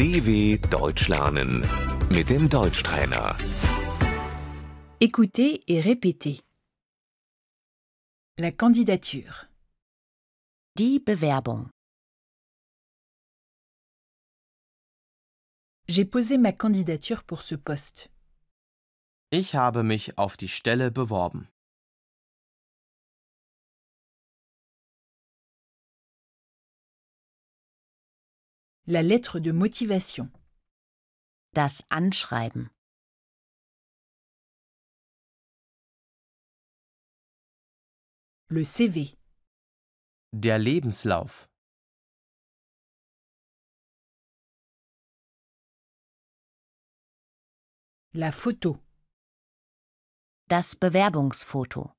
DW Deutsch lernen mit dem Deutschtrainer. Écoutez et répétez. La candidature. Die Bewerbung. J'ai posé ma candidature pour ce poste. Ich habe mich auf die Stelle beworben. La lettre de motivation. Das Anschreiben. Le CV. Der Lebenslauf. La photo. Das Bewerbungsfoto.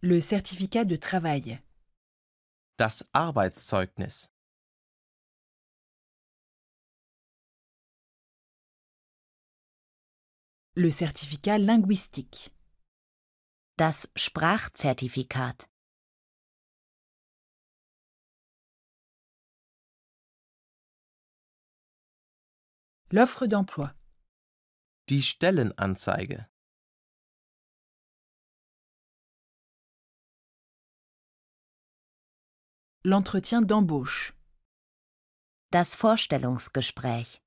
Le certificat de travail. Das Arbeitszeugnis. Le certificat linguistique. Das Sprachzertifikat. L'offre d'emploi. Die Stellenanzeige. L'entretien d'embauche. Das Vorstellungsgespräch.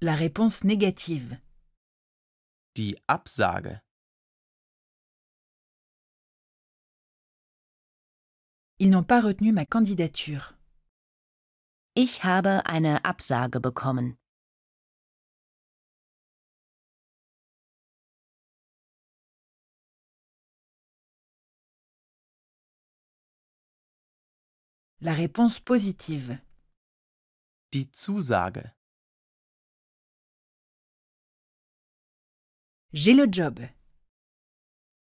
La réponse négative. Die Absage. Ils n'ont pas retenu ma candidature. Ich habe eine Absage bekommen. La réponse positive. Die Zusage. J'ai le job.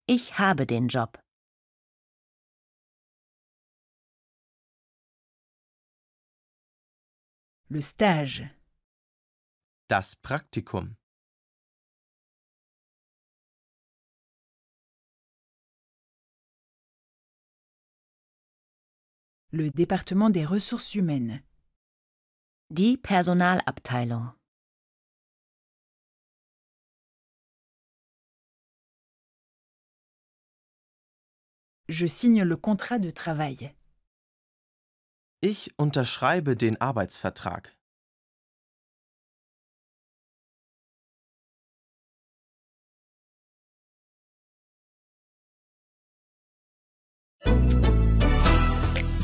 Ich habe den Job. Le stage. Das Praktikum. Le département des ressources humaines. Die Personalabteilung. Je signe le contrat de travail. Ich unterschreibe den Arbeitsvertrag.